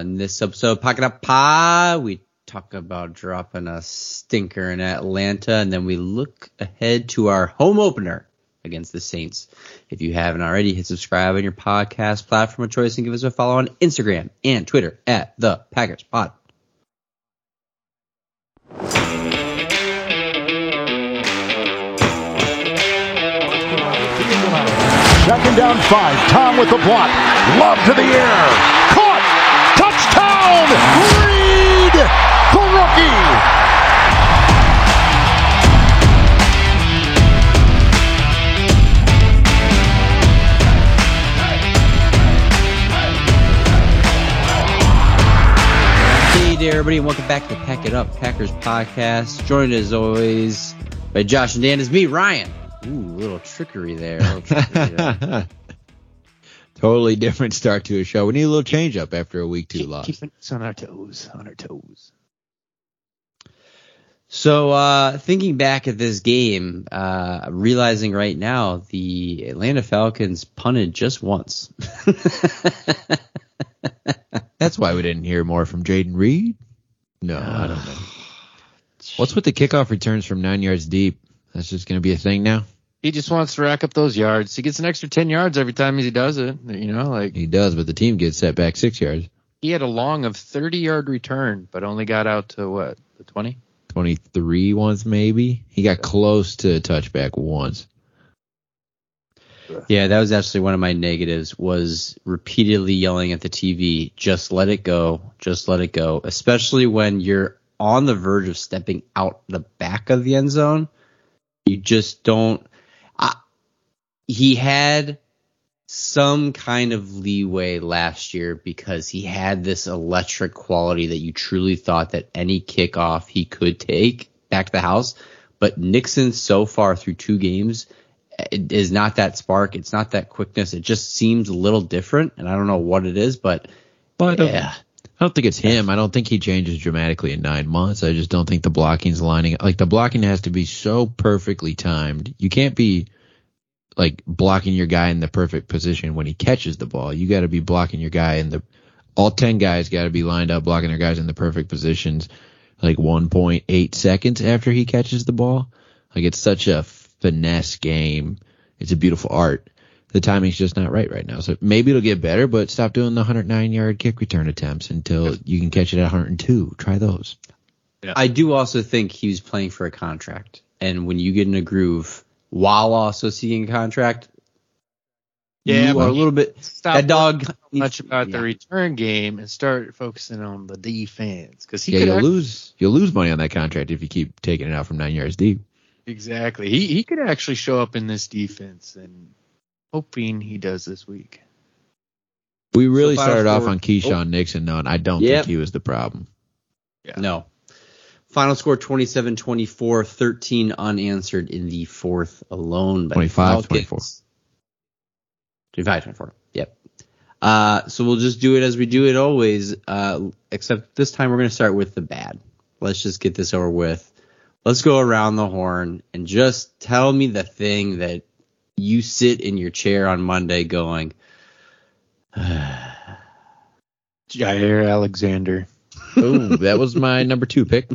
in this episode, Pocket Up Pie, we talk about dropping a stinker in Atlanta, and then we look ahead to our home opener against the Saints. If you haven't already, hit subscribe on your podcast platform of choice and give us a follow on Instagram and Twitter at the Packers Pod. Second down five. Tom with the block. Love to the air. Caught. Touchdown. Reed, the rookie. Hey there, everybody, and welcome back to the Pack It Up Packers podcast. Joined as always by Josh and Dan is me, Ryan. Ooh, a little trickery there. a little trickery there. totally different start to a show. We need a little change up after a week two loss. Keeping us on our toes, on our toes. So, uh, thinking back at this game, uh, realizing right now the Atlanta Falcons punted just once. That's why we didn't hear more from Jayden Reed. No, I don't know. What's with the kickoff returns from nine yards deep? That's just going to be a thing now. He just wants to rack up those yards. He gets an extra ten yards every time he does it. You know, like He does, but the team gets set back six yards. he had a long of thirty yard return, but only got out to what the twenty. 23 once, maybe. He got close to a touchback once. Yeah, that was actually one of my negatives was repeatedly yelling at the TV, just let it go, just let it go, especially when you're on the verge of stepping out the back of the end zone. You just don't he had some kind of leeway last year because he had this electric quality that you truly thought that any kickoff he could take back to the house. But Nixon so far through two games is not that spark. It's not that quickness. It just seems a little different, and I don't know what it is, but But uh, yeah, I don't think it's him. I don't think he changes dramatically in nine months. I just don't think the blocking's lining. Like the blocking has to be so perfectly timed. You can't be like blocking your guy in the perfect position when he catches the ball. You got to be blocking your guy in the. All ten guys got to be lined up blocking their guys in the perfect positions, like 1.8 seconds after he catches the ball. Like it's such a finesse game. It's a beautiful art. The timing's just not right right now. So maybe it'll get better, but stop doing the 109 yard kick return attempts until you can catch it at 102. Try those. I do also think he was playing for a contract, and when you get in a groove while also seeking a contract, Yeah, you are a little bit Stop that dog much about yeah. the return game and start focusing on the defense because he Yeah, could you'll act- lose. You'll lose money on that contract if you keep taking it out from nine yards deep. exactly. He he could actually show up in this defense and hoping he does this week. We really final started off on Keisean oh. Nixon, though, and I don't Yep. think he was the problem. Yeah. No. Final score 27 24, 13 unanswered in the fourth alone. by 25, Falcons. 25 24. Yep. Uh, so we'll just do it as we do it always, uh, except this time we're going to start with the bad. Let's just get this over with. Let's go around the horn and just tell me the thing that you sit in your chair on Monday going, Jaire Alexander. Oh, that was my number two pick.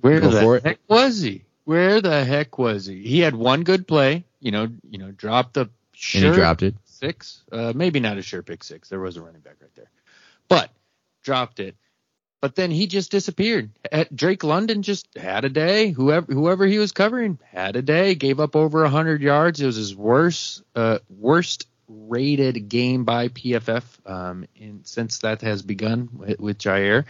Where Go the for it. heck was he? Where the heck was he? He had one good play, you know, you know, dropped the And sure he dropped it. six, uh, maybe not a sure pick six. There was a running back right there, but dropped it. But then he just disappeared. Drake London just had a day. Whoever whoever he was covering had a day. Gave up over hundred yards. It was his worst uh, worst rated game by PFF um, in, since that has begun with, with Jaire,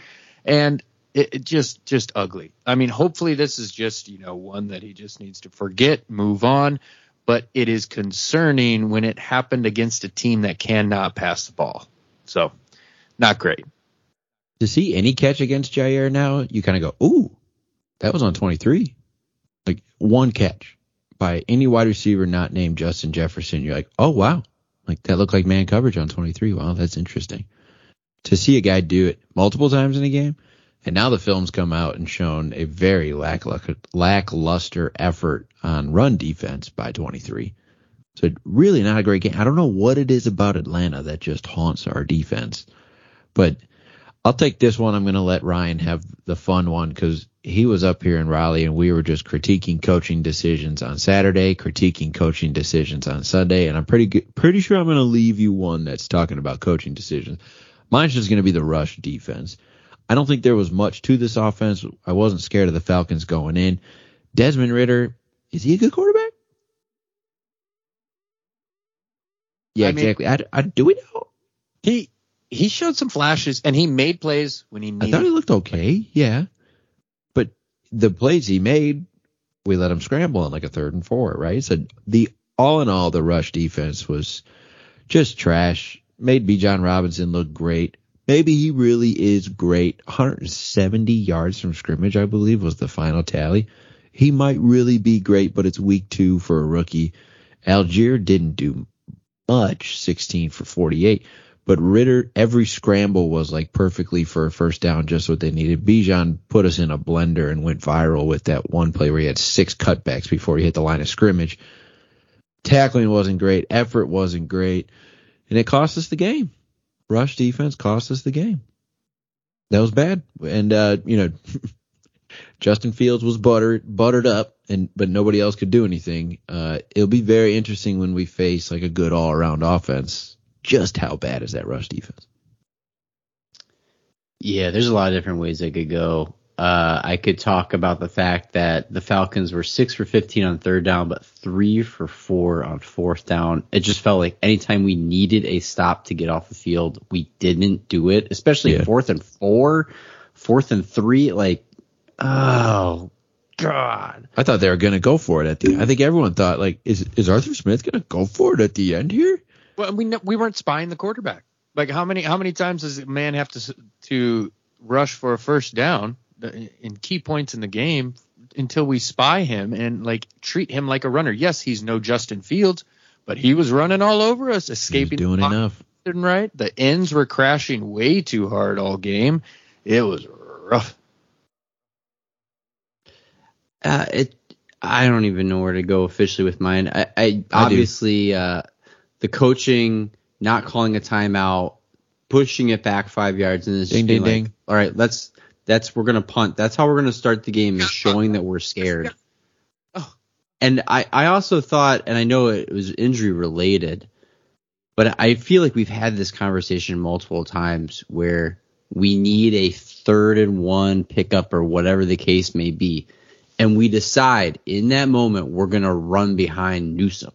and it, it just just ugly. I mean, hopefully this is just you know one that he just needs to forget, move on. But it is concerning when it happened against a team that cannot pass the ball. So, not great. To see any catch against Jaire now, you kind of go, ooh, that was on 23. Like one catch by any wide receiver not named Justin Jefferson. You're like, oh, wow. Like that looked like man coverage on 23. Wow, that's interesting. To see a guy do it multiple times in a game, and now the film's come out and shown a very lackluster, effort on run defense by 23. So really not a great game. I don't know what it is about Atlanta that just haunts our defense, but I'll take this one. I'm going to let Ryan have the fun one because he was up here in Raleigh and we were just critiquing coaching decisions on Saturday, critiquing coaching decisions on Sunday, and I'm pretty good, pretty sure I'm going to leave you one that's talking about coaching decisions. Mine's just going to be the rush defense. I don't think there was much to this offense. I wasn't scared of the Falcons going in. Desmond Ridder, is he a good quarterback? Yeah, I mean- exactly. I, I, do we know? He he showed some flashes and he made plays when he I thought he looked okay, yeah. But the plays he made, we let him scramble on like a third and four, right? So the all in all, the rush defense was just trash. Made Bijan Robinson look great. Maybe he really is great. 170 yards from scrimmage, I believe, was the final tally. He might really be great, but it's week two for a rookie. Allgeier didn't do much, 16 for 48. But Ridder, every scramble was like perfectly for a first down, just what they needed. Bijan put us in a blender and went viral with that one play where he had six cutbacks before he hit the line of scrimmage. Tackling wasn't great, effort wasn't great, and it cost us the game. Rush defense cost us the game. That was bad. And uh, you know, Justin Fields was buttered buttered up, and but nobody else could do anything. Uh, it'll be very interesting when we face like a good all around offense. Just how bad is that rush defense? Yeah, there's a lot of different ways I could go. Uh, I could talk about the fact that the Falcons were six for 15 on third down, but three for four on fourth down. It just felt like anytime we needed a stop to get off the field, we didn't do it, especially Yeah. fourth and four, fourth and three. Like, oh, God. I thought they were going to go for it at the. I think everyone thought like, is is Arthur Smith going to go for it at the end here? Well, we kn- we weren't spying the quarterback. Like how many how many times does a man have to to rush for a first down in key points in the game until we spy him and like treat him like a runner? Yes, he's no Justin Fields, but he was running all over us, He was escaping doing the enough. left and right. The ends were crashing way too hard all game. It was rough. Uh, it. I don't even know where to go officially with mine. I, I obviously uh, the coaching, not calling a timeout, pushing it back five yards, and it's Ding, just being ding, like, ding. all right, let's that's we're gonna punt. That's how we're gonna start the game is showing that we're scared. Oh. And I I also thought, and I know it was injury related, but I feel like we've had this conversation multiple times where we need a third and one pickup or whatever the case may be. And we decide in that moment we're gonna run behind Newsom.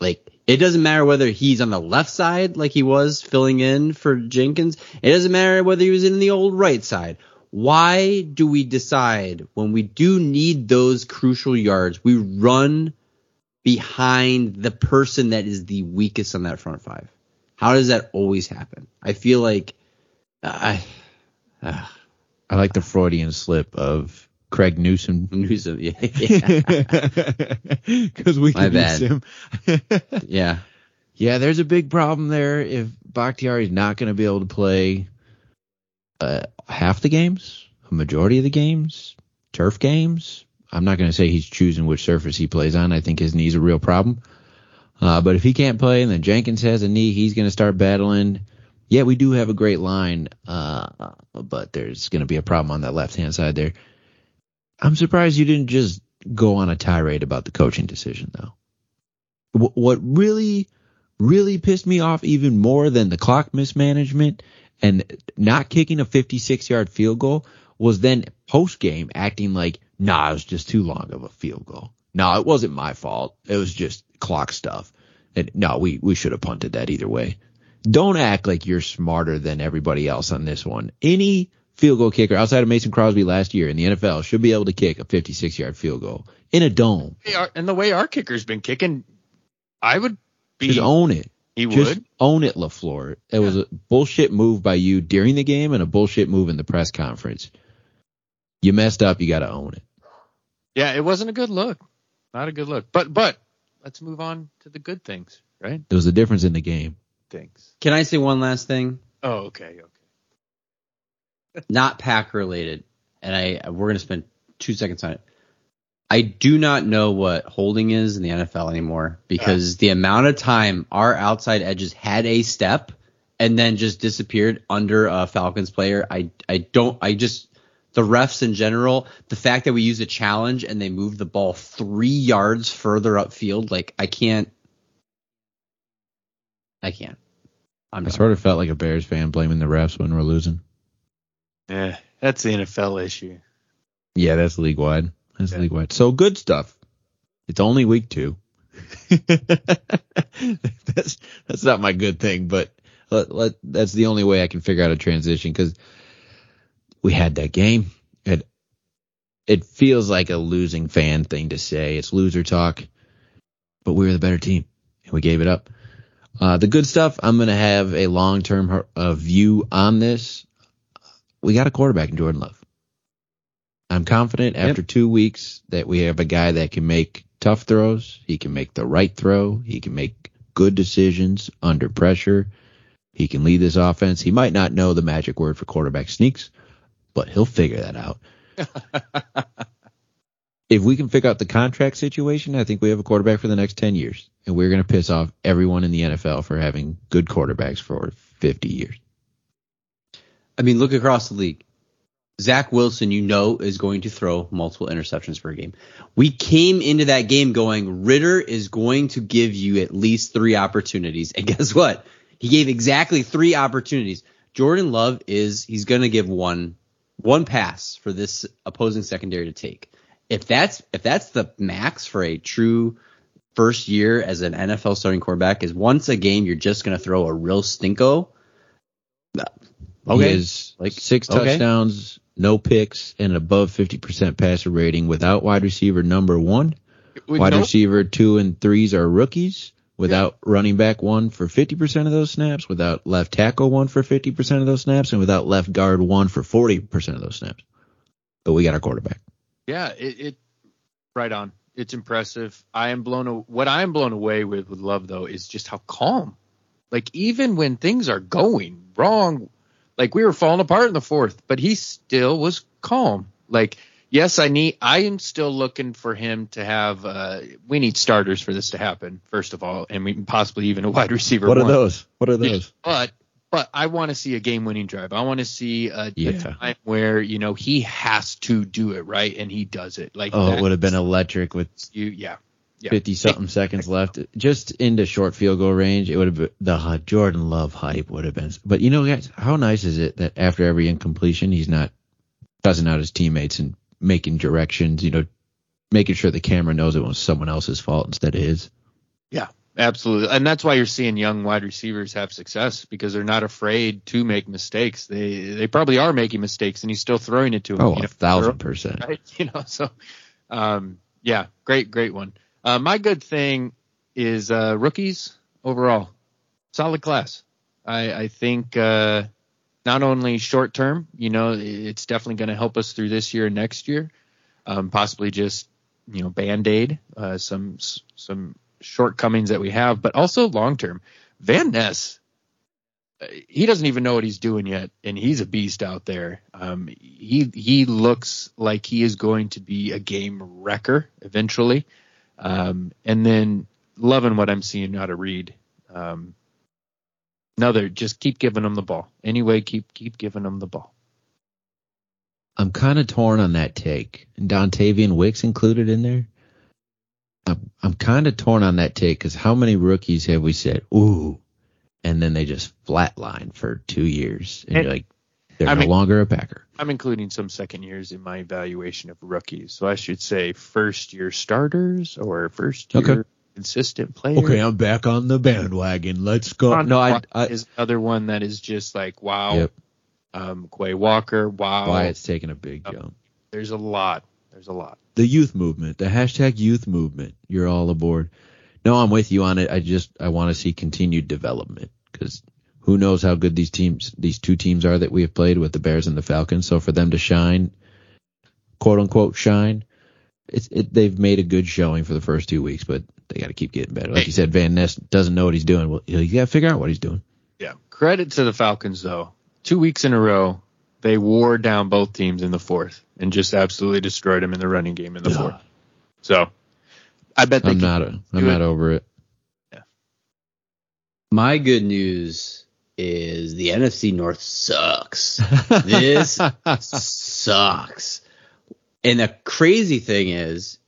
Like it doesn't matter whether he's on the left side like he was filling in for Jenkins. It doesn't matter whether he was in the old right side. Why do we decide when we do need those crucial yards, we run behind the person that is the weakest on that front five? How does that always happen? I feel like I uh, I like the Freudian slip of Craig Newsom. Newsom, yeah, yeah, Because we My can use him. yeah. yeah, there's a big problem there. If Bakhtiari's not going to be able to play uh, half the games, a majority of the games, turf games, I'm not going to say he's choosing which surface he plays on. I think his knee's a real problem. Uh, but if he can't play and then Jenkins has a knee, he's going to start battling. Yeah, we do have a great line, uh, but there's going to be a problem on that left hand side there. I'm surprised you didn't just go on a tirade about the coaching decision, though. Wh- What really, really pissed me off even more than the clock mismanagement and not kicking a 56 yard field goal was then post game acting like, nah, it was just too long of a field goal. No, it wasn't my fault. It was just clock stuff. And no, we, we should have punted that either way. Don't act like you're smarter than everybody else on this one. Any field goal kicker outside of Mason Crosby last year in the NFL should be able to kick a 56 yard field goal in a dome. And the way our kicker's been kicking, I would be. Just own it. He Just would. own it, LaFleur. It was a bullshit move by you during the game and a bullshit move in the press conference. You messed up. You got to own it. Yeah, it wasn't a good look. Not a good look. But but let's move on to the good things, right? There was a difference in the game. Things. Can I say one last thing? Oh, okay, okay. not pack related, and I we're gonna spend two seconds on it. I do not know what holding is in the NFL anymore because the amount of time our outside edges had a step and then just disappeared under a Falcons player. I I don't I just the refs in general, the fact that we use a challenge and they move the ball three yards further upfield, like I can't I can't. I'm I sort of felt like a Bears fan blaming the refs when we're losing. Yeah, that's the NFL issue. Yeah, that's league wide. That's Yeah. league wide. So good stuff. It's only week two. that's that's not my good thing, but let, let, that's the only way I can figure out a transition because we had that game. It it feels like a losing fan thing to say. It's loser talk, but we were the better team and we gave it up. Uh, the good stuff. I'm gonna have a long term uh, view on this. We got a quarterback in Jordan Love. I'm confident after two weeks that we have a guy that can make tough throws. He can make the right throw. He can make good decisions under pressure. He can lead this offense. He might not know the magic word for quarterback sneaks, but he'll figure that out. if we can figure out the contract situation, I think we have a quarterback for the next 10 years. And we're going to piss off everyone in the NFL for having good quarterbacks for 50 years. I mean, look across the league. Zach Wilson, you know, is going to throw multiple interceptions per game. We came into that game going, Ridder is going to give you at least three opportunities. And guess what? He gave exactly three opportunities. Jordan Love is, he's going to give one, one pass for this opposing secondary to take. If that's, if that's the max for a true first year as an NFL starting quarterback is once a game, you're just going to throw a real stinko. He is Like, six okay. touchdowns, no picks, and above 50% passer rating without wide receiver number one. With Wide no- receiver two and threes are rookies. Without running back one for 50% of those snaps, without left tackle one for 50% of those snaps, and without left guard one for 40% of those snaps. But we got our quarterback. Yeah, it, it right on. It's impressive. I am blown. What I am blown away with with Love though is just how calm. Like even when things are going wrong, like we were falling apart in the fourth, but he still was calm. Like yes, I need. I am still looking for him to have. Uh, we need starters for this to happen. First of all, and we possibly even a wide receiver. What are one. those? What are those? But but I want to see a game winning drive. I want to see a, a time where you know he has to do it right and he does it. Like Oh, it would have been electric with you yeah. Yeah. 50 something seconds left. Just into short field goal range, it would have been the Jordan Love hype would have been. But you know, guys, how nice is it that after every incompletion, he's not cussing out his teammates and making directions, you know, making sure the camera knows it was someone else's fault instead of his. Yeah, absolutely. And that's why you're seeing young wide receivers have success because they're not afraid to make mistakes. They they probably are making mistakes and he's still throwing it to them. Oh, a know, thousand percent. right? You know, so um yeah, great, great one. Uh, my good thing is uh, rookies overall, solid class. I, I think uh, not only short term, you know, it's definitely going to help us through this year and next year. Um, possibly just you know band aid uh, some some shortcomings that we have, but also long term. Van Ness, uh, he doesn't even know what he's doing yet, and he's a beast out there. Um, he he looks like he is going to be a game wrecker eventually. Um, and then loving what I'm seeing out of Reed. Um, another, just keep giving him the ball. Anyway, keep keep giving him the ball. I'm kind of torn on that take. And Dontayvion Wicks included in there. I'm, I'm kind of torn on that take because how many rookies have we said, ooh, and then they just flatline for two years and And- you're like, they're I no mean- longer a Packer. I'm including some second years in my evaluation of rookies, so I should say first year starters or first year Okay. consistent players. Okay, I'm back on the bandwagon. Let's go. No, I, I is another one that is just like wow. Yep. Um, Quay Walker, wow. Wyatt's taking a big Yep. jump. There's a lot. There's a lot. The youth movement, the hashtag youth movement. You're all aboard. No, I'm with you on it. I just I want to see continued development because who knows how good these teams, these two teams are that we have played with the Bears and the Falcons. So for them to shine, quote unquote shine, it's it, they've made a good showing for the first two weeks, but they got to keep getting better. Like Hey. you said, Van Ness doesn't know what he's doing. Well, you got to figure out what he's doing. Yeah. Credit to the Falcons though. Two weeks in a row, they wore down both teams in the fourth and just absolutely destroyed them in the running game in the fourth. So I bet they I'm not a, I'm not it. over it. My good news is the NFC North sucks. This sucks. And the crazy thing is,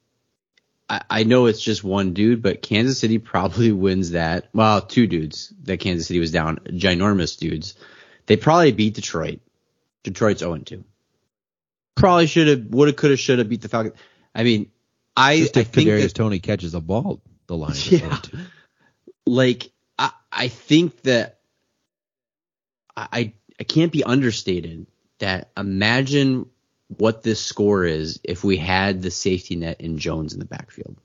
I, I know it's just one dude, but Kansas City probably wins that. Well, two dudes that Kansas City was down, ginormous dudes. They probably beat Detroit. Detroit's 0 2. Probably should have, would have, could have, should have beat the Falcons. I mean, I, Just I think Kadarius that, Toney catches a ball, the line. Oh yeah. like I, I think that I I- can't be understated that imagine what this score is if we had the safety net in Jones in the backfield.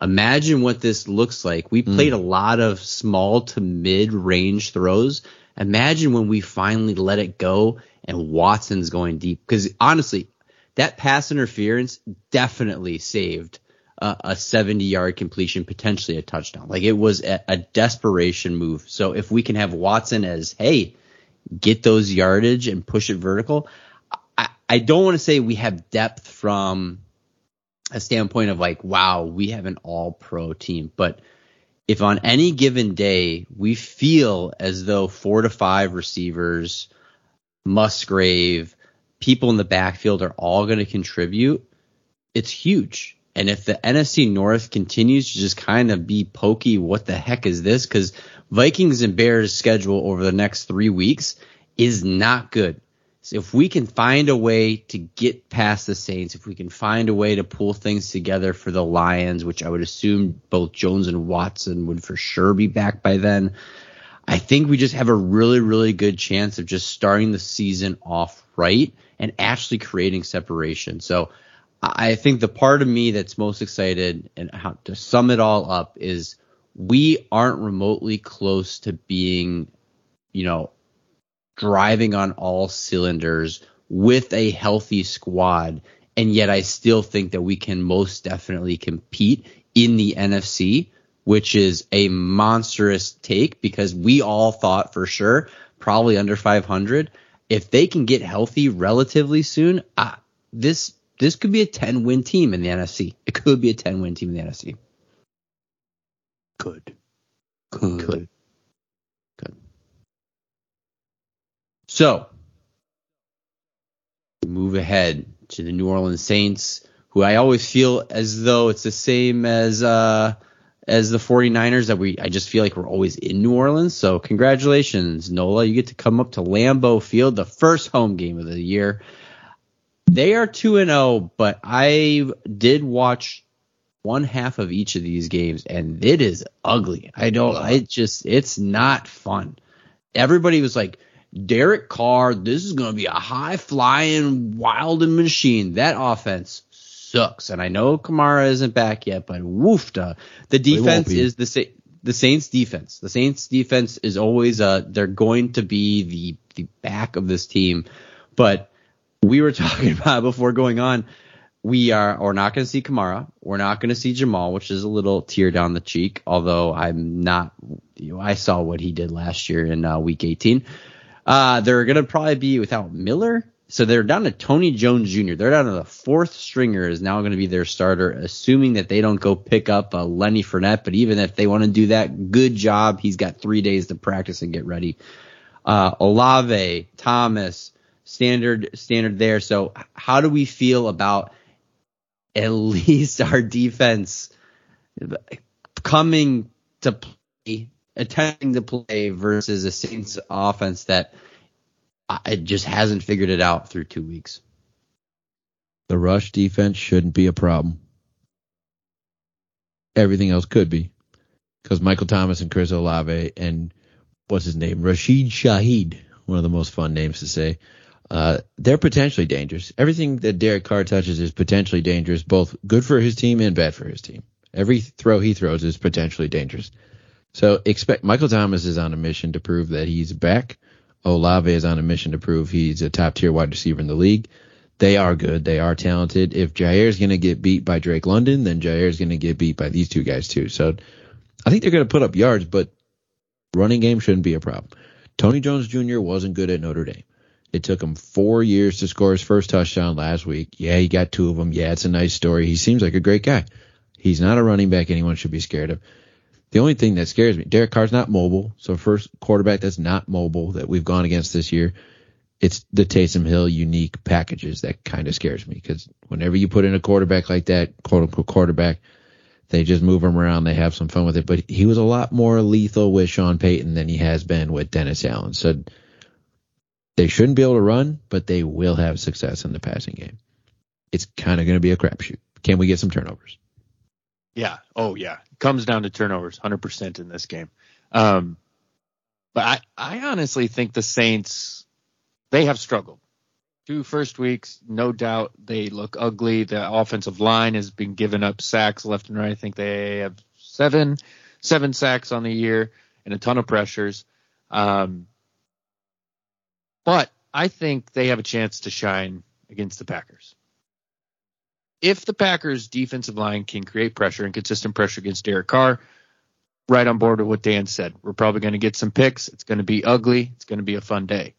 Imagine what this looks like. We hmm. played a lot of small to mid range throws. Imagine when we finally let it go and Watson's going deep. Because honestly, that pass interference definitely saved a, a 70 yard completion, potentially a touchdown. Like it was a, a desperation move. So if we can have Watson as, hey, get those yardage and push it vertical, I, I don't want to say we have depth from a standpoint of like, wow, we have an all pro team. But if on any given day we feel as though four to five receivers, Musgrave, people in the backfield are all going to contribute, it's huge. And if the NFC North continues to just kind of be pokey, what the heck is this? Because Vikings and Bears schedule over the next three weeks is not good. So if we can find a way to get past the Saints, if we can find a way to pull things together for the Lions, which I would assume both Jones and Watson would for sure be back by then, I think we just have a really, really good chance of just starting the season off right and actually creating separation. So I think the part of me that's most excited and how to sum it all up is we aren't remotely close to being, you know, driving on all cylinders with a healthy squad. And yet I still think that we can most definitely compete in the NFC, which is a monstrous take because we all thought for sure probably under 500. If they can get healthy relatively soon, this this could be a 10 win team in the NFC. It could be a 10 win team in the NFC. Could. Could. Could. Could. So, move ahead to the New Orleans Saints, who I always feel as though it's the same as uh as the 49ers that we I just feel like we're always in New Orleans. So, congratulations, Nola. You get to come up to Lambeau Field, the first home game of the year. They are 2 and 0, but I did watch one half of each of these games and it is ugly. I don't I just it's not fun. Everybody was like Derek Carr, this is going to be a high flying wild and machine. That offense sucks. And I know Kamara isn't back yet, but woofda. The defense is the Sa- the Saints defense. The Saints defense is always uh they're going to be the the back of this team. But we were talking about before going on, we are we're not going to see Kamara. We're not going to see Jamal, which is a little tear down the cheek. Although I'm not, you know, I saw what he did last year in uh, Week 18. Uh, they're going to probably be without Miller, so they're down to Tony Jones Jr. They're down to the fourth stringer is now going to be their starter, assuming that they don't go pick up uh, Lenny Fournette. But even if they want to do that, good job. He's got three days to practice and get ready. Uh, Olave, Thomas, standard standard there. So how do we feel about at least our defense coming to play, attempting to play versus a Saints offense that uh, it just hasn't figured it out through two weeks. The rush defense shouldn't be a problem. Everything else could be. Because Michael Thomas and Chris Olave and what's his name? Rashid Shaheed, one of the most fun names to say. Uh, they're potentially dangerous. Everything that Derek Carr touches is potentially dangerous, both good for his team and bad for his team. Every throw he throws is potentially dangerous. So expect Michael Thomas is on a mission to prove that he's back. Olave is on a mission to prove he's a top tier wide receiver in the league. They are good. They are talented. If Jaire's going to get beat by Drake London, then Jaire's going to get beat by these two guys too. So I think they're going to put up yards, but running game shouldn't be a problem. Tony Jones Jr. wasn't good at Notre Dame. It took him four years to score his first touchdown last week. Yeah, he got two of them. Yeah, it's a nice story. He seems like a great guy. He's not a running back anyone should be scared of. The only thing that scares me, Derek Carr's not mobile. So first quarterback that's not mobile that we've gone against this year, it's the Taysom Hill unique packages that kind of scares me because whenever you put in a quarterback like that, quote unquote quarterback, they just move him around. They have some fun with it. But he was a lot more lethal with Sean Payton than he has been with Dennis Allen. So they shouldn't be able to run, but they will have success in the passing game. It's kind of going to be a crapshoot. Can we get some turnovers? Yeah. Oh, yeah. It comes down to turnovers, 100% in this game. Um, but I, I honestly think the Saints, they have struggled. Two first weeks, no doubt they look ugly. The offensive line has been giving up sacks left and right. I think they have seven, seven sacks on the year and a ton of pressures. Um, but I think they have a chance to shine against the Packers. If the Packers defensive line can create pressure and consistent pressure against Derek Carr, right on board with what Dan said. We're probably going to get some picks. It's going to be ugly. It's going to be a fun day.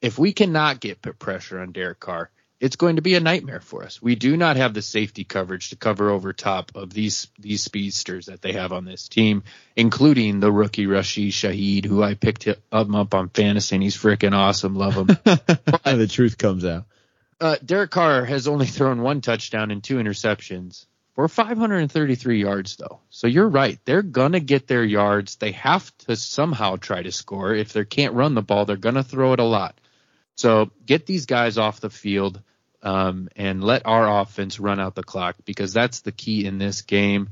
If we cannot get put pressure on Derek Carr, it's going to be a nightmare for us. We do not have the safety coverage to cover over top of these these speedsters that they have on this team, including the rookie Rashid Shaheed, who I picked him up on fantasy, and he's freaking awesome. Love him. the truth comes out. Uh, Derek Carr has only thrown one touchdown and two interceptions for 533 yards, though. So you're right. They're gonna get their yards. They have to somehow try to score. If they can't run the ball, they're gonna throw it a lot. So get these guys off the field um, and let our offense run out the clock because that's the key in this game.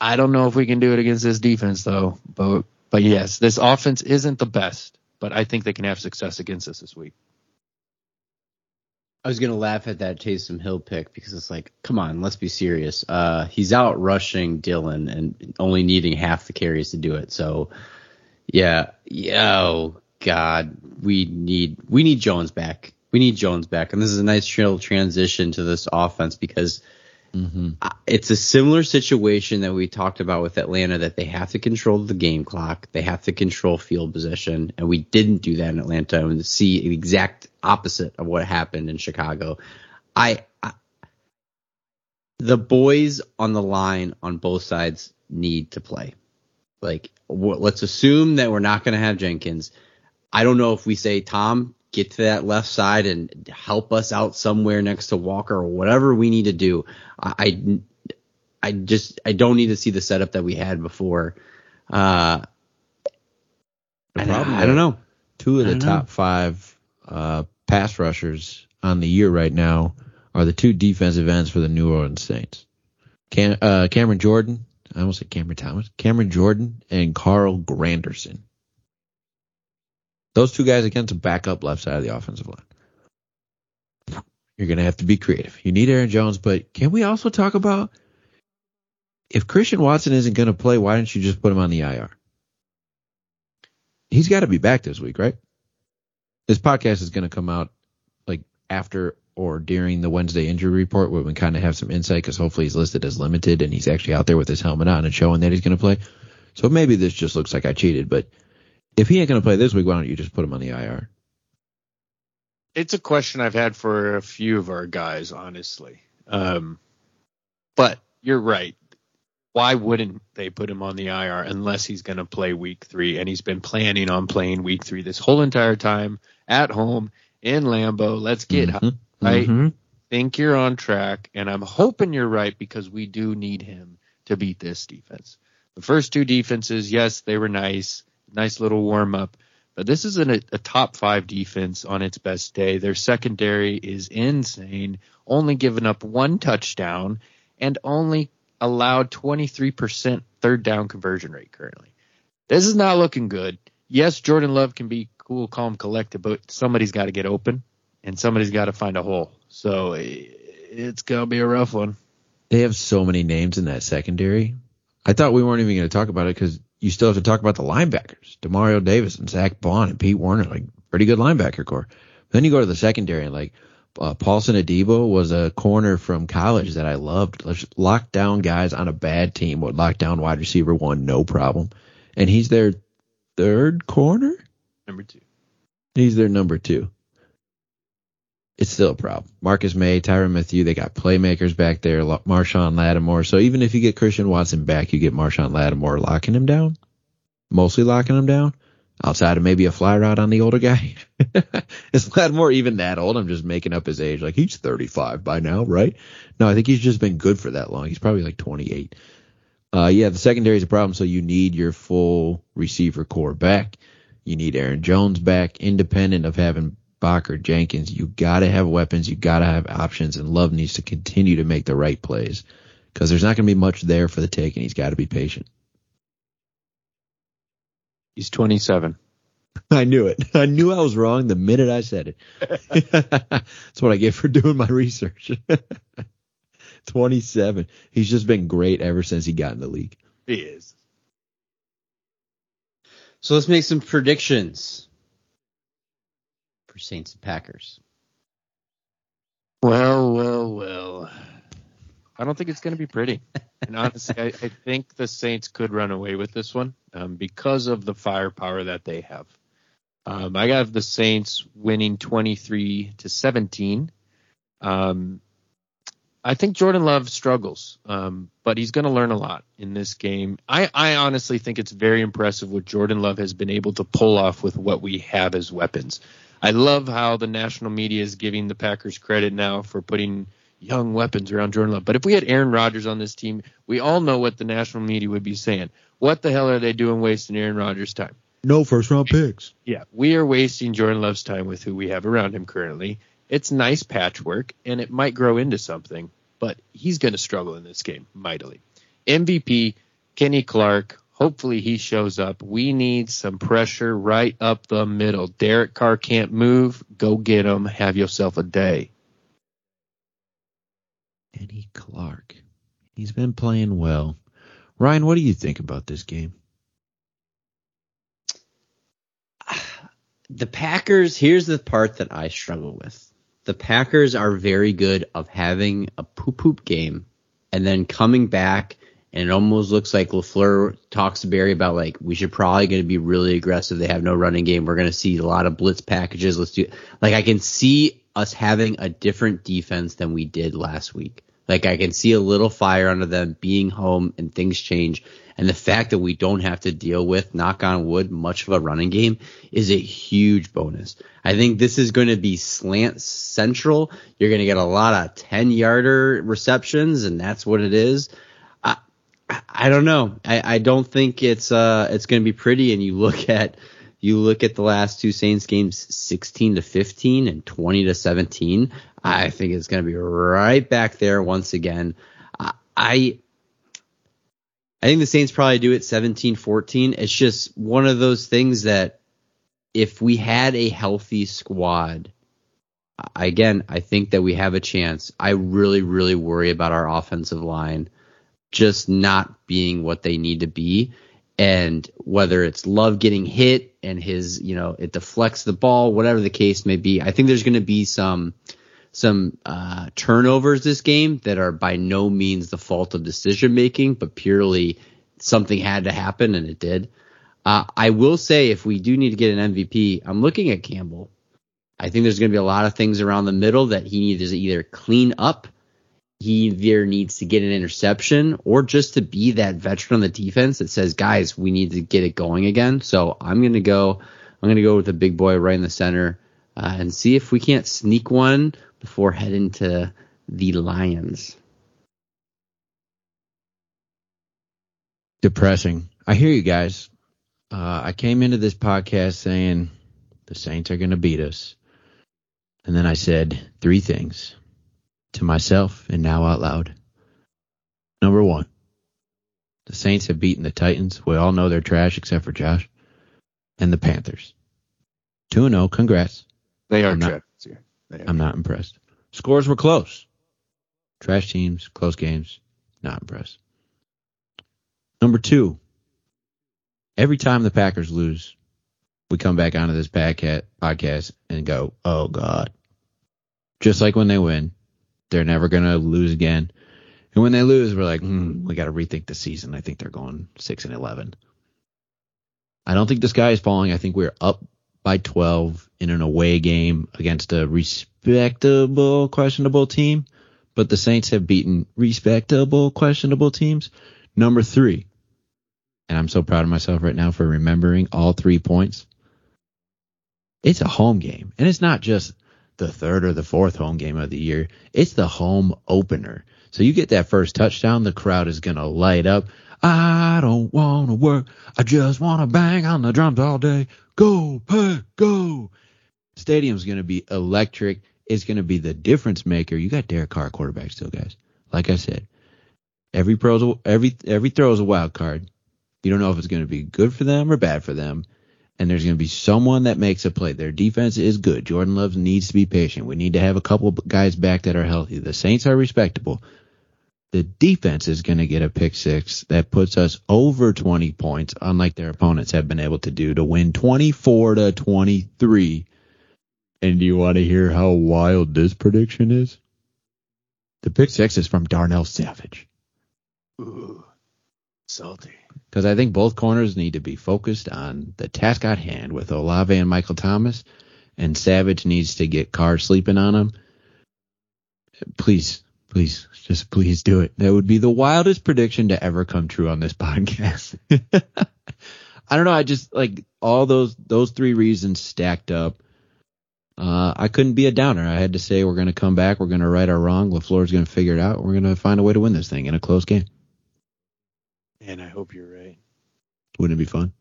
I don't know if we can do it against this defense though, but but yes, this offense isn't the best, but I think they can have success against us this week. I was gonna laugh at that Taysom Hill pick because it's like, come on, let's be serious. Uh, he's out rushing Dillon and only needing half the carries to do it. So, yeah, yeah, oh God, we need we need Jones back we need Jones back. And this is a nice transition to this offense because mm-hmm. it's a similar situation that we talked about with Atlanta that they have to control the game clock. They have to control field position. And we didn't do that in Atlanta and see the exact opposite of what happened in Chicago. I, I the boys on the line on both sides need to play. Like, let's assume that we're not going to have Jenkins. I don't know if we say, Tom, get to that left side and help us out somewhere next to Walker or whatever we need to do. I, I, just I don't need to see the setup that we had before. Uh, I, I, don't know. Two of the top know. five uh, pass rushers on the year right now are the two defensive ends for the New Orleans Saints. Cam, uh, Cameron Jordan, I almost said Cameron Thomas, Cameron Jordan and Carl Granderson. Those two guys against a backup left side of the offensive line. You're going to have to be creative. You need Aaron Jones, but can we also talk about if Christian Watson isn't going to play, why don't you just put him on the IR? He's got to be back this week, right? This podcast is going to come out like after or during the Wednesday injury report where we kind of have some insight because hopefully he's listed as limited and he's actually out there with his helmet on and showing that he's going to play. So maybe this just looks like I cheated, but if he ain't going to play this week, why don't you just put him on the IR? It's a question I've had for a few of our guys, honestly. Um, but you're right. Why wouldn't they put him on the IR unless he's going to play week three? And he's been planning on playing week three this whole entire time at home in Lambeau. Let's get mm-hmm. right. Mm-hmm. Think you're on track, and I'm hoping you're right because we do need him to beat this defense. The first two defenses, yes, they were nice nice little warm up. But this isn't a, a, top five defense on its best day. Their secondary is insane, only giving up one touchdown and only allowed 23% third down conversion rate currently. This is not looking good. Yes, Jordan Love can be cool, calm, collected, but somebody's got to get open and somebody's got to find a hole. So it's going to be a rough one. They have so many names in that secondary. I thought we weren't even going to talk about it because you still have to talk about the linebackers, Demario Davis and Zack Baun and Pete Werner, like pretty good linebacker core. Then you go to the secondary and like uh, Paulson Adebo was a corner from college that I loved. Let's lock down guys on a bad team would lock down wide receiver one, no problem. And he's their third corner? Number two. He's their number two. It's still a problem. Marcus Maye, Tyrann Mathieu, they got playmakers back there, Marshon Lattimore. So even if you get Christian Watson back, you get Marshon Lattimore locking him down, mostly locking him down, outside of maybe a fly route on the older guy. Is Lattimore even that old? I'm just making up his age. Like he's 35 by now, right? No, I think he's just been good for that long. He's probably like 28. Uh, yeah, the secondary is a problem. So you need your full receiver core back. You need Aaron Jones back, independent of having Bach or Jenkins. You got to have weapons. You got to have options, and Love needs to continue to make the right plays because there's not going to be much there for the take, and he's got to be patient. He's 27. I knew it. I knew I was wrong the minute I said it. That's what I get for doing my research. 27. He's just been great ever since he got in the league. He is. So let's make some predictions for Saints and Packers. Well, well, well. I don't think it's going to be pretty. And honestly, I, I think the Saints could run away with this one um, because of the firepower that they have. Um, I got the Saints winning 23 to 17. Um, I think Jordan Love struggles, um, but he's going to learn a lot in this game. I, I honestly think it's very impressive what Jordan Love has been able to pull off with what we have as weapons. I love how the national media is giving the Packers credit now for putting young weapons around Jordan Love. But if we had Aaron Rodgers on this team, we all know what the national media would be saying. What the hell are they doing wasting Aaron Rodgers' time? No first round picks. Yeah, we are wasting Jordan Love's time with who we have around him currently. It's nice patchwork, and it might grow into something, but he's going to struggle in this game mightily. MVP, Kenny Clark. Hopefully he shows up. We need some pressure right up the middle. Derek Carr can't move. Go get him. Have yourself a day. Kenny Clark. He's been playing well. Ryan, what do you think about this game? The Packers, here's the part that I struggle with. The Packers are very good of having a poop poop game and then coming back and it almost looks like LaFleur talks to Barry about like we should probably going to be really aggressive. They have no running game. We're going to see a lot of blitz packages. Let's do like I can see us having a different defense than we did last week. Like I can see a little fire under them being home and things change. And the fact that we don't have to deal with, knock on wood, much of a running game is a huge bonus. I think this is going to be slant central. You're going to get a lot of 10 yarder receptions and that's what it is. I, don't know. I, I don't think it's, uh, it's going to be pretty. And you look at, you look at the last two Saints games, 16 to 15 and 20 to 17. I think it's going to be right back there once again. I I think the Saints probably do it 17-14. It's just one of those things that if we had a healthy squad, again, I think that we have a chance. I really, really worry about our offensive line just not being what they need to be. And whether it's Love getting hit and his, you know, it deflects the ball, whatever the case may be, I think there's going to be some some uh, turnovers this game that are by no means the fault of decision making, but purely something had to happen and it did. Uh, I will say if we do need to get an MVP, I'm looking at Campbell. I think there's going to be a lot of things around the middle that he needs to either clean up, he either needs to get an interception, or just to be that veteran on the defense that says, guys, we need to get it going again. So I'm going to go. I'm going to go with the big boy right in the center uh, and see if we can't sneak one before heading to the Lions. Depressing. I hear you guys. Uh, I came into this podcast saying the Saints are going to beat us. And then I said three things to myself and now out loud. Number one, the Saints have beaten the Titans. We all know they're trash except for Josh. And the Panthers. 2 0. Congrats. They are I'm trash this. They are. I'm not impressed. Scores were close. Trash teams, close games, not impressed. Number two, every time the Packers lose, we come back onto this podca- podcast and go, oh God. Just like when they win, they're never going to lose again. And when they lose, we're like, hmm, we got to rethink the season. I think they're going 6 and 11. I don't think the sky is falling. I think we're up by 12 in an away game against a respectable, questionable team, but the Saints have beaten respectable, questionable teams. Number three, and I'm so proud of myself right now for remembering all three points. It's a home game, and it's not just the third or the fourth home game of the year. It's the home opener. So you get that first touchdown, the crowd is going to light up. I don't want to work. I just want to bang on the drums all day. Go, Pack, go. Stadium's going to be electric. It's going to be the difference maker. You got Derek Carr quarterback still, guys. Like I said, every pro's every every throw is a wild card. You don't know if it's going to be good for them or bad for them. And there's going to be someone that makes a play. Their defense is good. Jordan Love needs to be patient. We need to have a couple guys back that are healthy. The Saints are respectable. The defense is going to get a pick six that puts us over 20 points, unlike their opponents have been able to do, to win 24 to 23. And do you want to hear how wild this prediction is? The pick six is from Darnell Savage. Ooh, salty. Because I think both corners need to be focused on the task at hand with Olave and Michael Thomas, and Savage needs to get Carr sleeping on him. Please, please, just please do it. That would be the wildest prediction to ever come true on this podcast. I don't know. I just like all those those three reasons stacked up. Uh, I couldn't be a downer. I had to say we're going to come back. We're going to right our wrong. LaFleur's going to figure it out. We're going to find a way to win this thing in a close game. And I hope you're right. Wouldn't it be fun?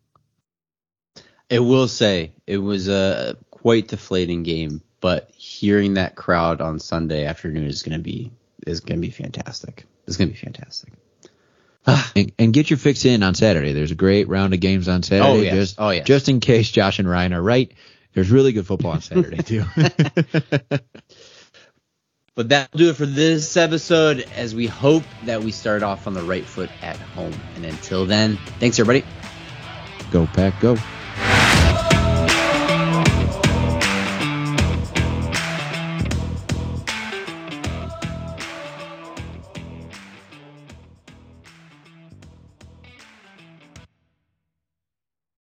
It will say it was a quite deflating game, but hearing that crowd on Sunday afternoon is going to be is going to be fantastic. It's going to be fantastic. Ah, and, and get your fix in on Saturday. There's a great round of games on Saturday. Oh, yes. Just, Oh, yes. Just in case Josh and Ryan are right. There's really good football on Saturday too. But that'll do it for this episode as we hope that we start off on the right foot at home. And until then, thanks everybody. go pack, go.